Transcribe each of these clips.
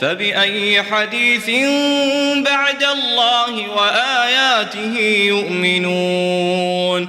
فبأي حديث بعد الله وآياته يؤمنون.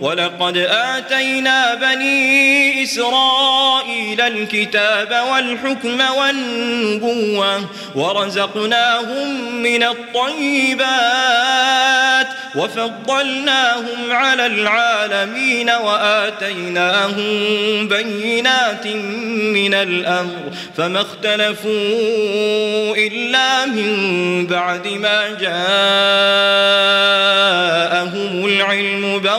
ولقد آتينا بني إسرائيل الكتاب والحكم والنبوة ورزقناهم من الطيبات وفضلناهم على العالمين وآتيناهم بينات من الأمر فما اختلفوا إلا من بعد ما العلم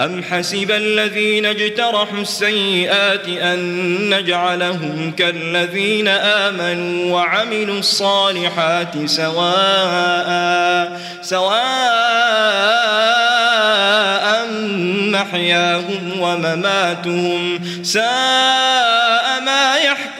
أم حسب الذين اجترحوا السيئات أن نجعلهم كالذين آمنوا وعملوا الصالحات سواء سواء محياهم ومماتهم ساء ما يحكمون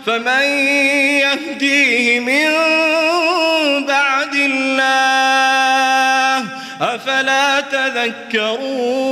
فمن يهديه من بعد الله أفلا تذكرون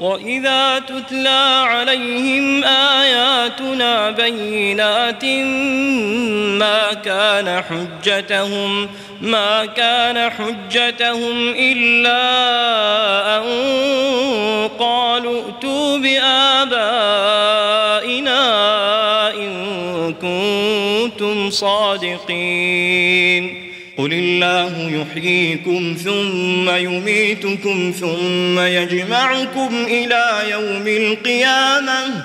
وإذا تتلى عليهم آياتنا بينات ما كان حجتهم ما كان حجتهم إلا أن قالوا ائتوا بآبائنا إن كنتم صادقين قل الله يحييكم ثم يميتكم ثم يجمعكم إلى يوم القيامة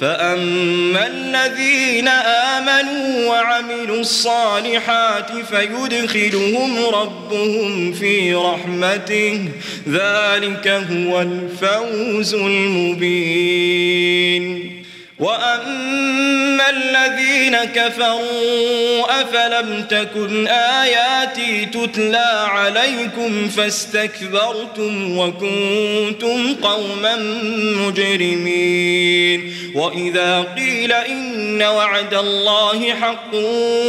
فأما الذين آمنوا وعملوا الصالحات فيدخلهم ربهم في رحمته ذلك هو الفوز المبين. وأما الذين كفروا أفلم تكن آياتي تتلى عليكم فاستكبرتم وكنتم قوما مجرمين. وإذا قيل إن وعد الله حق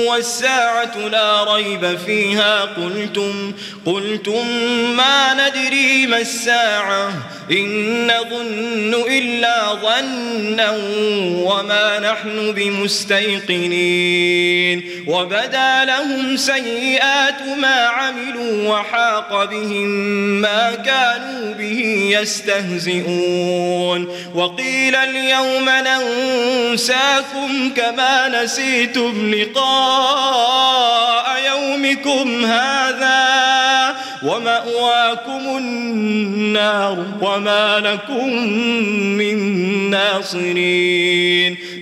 والساعة لا ريب فيها قلتم قلتم ما ندري ما الساعة؟ إن نظن إلا ظنا وما نحن بمستيقنين. وبدا لهم سيئات ما عملوا وحاق بهم ما كانوا به يستهزئون. وقيل اليوم ننساكم كما نسيتم لقاء يومكم هذا ومأواكم النار وما لكم من ناصرين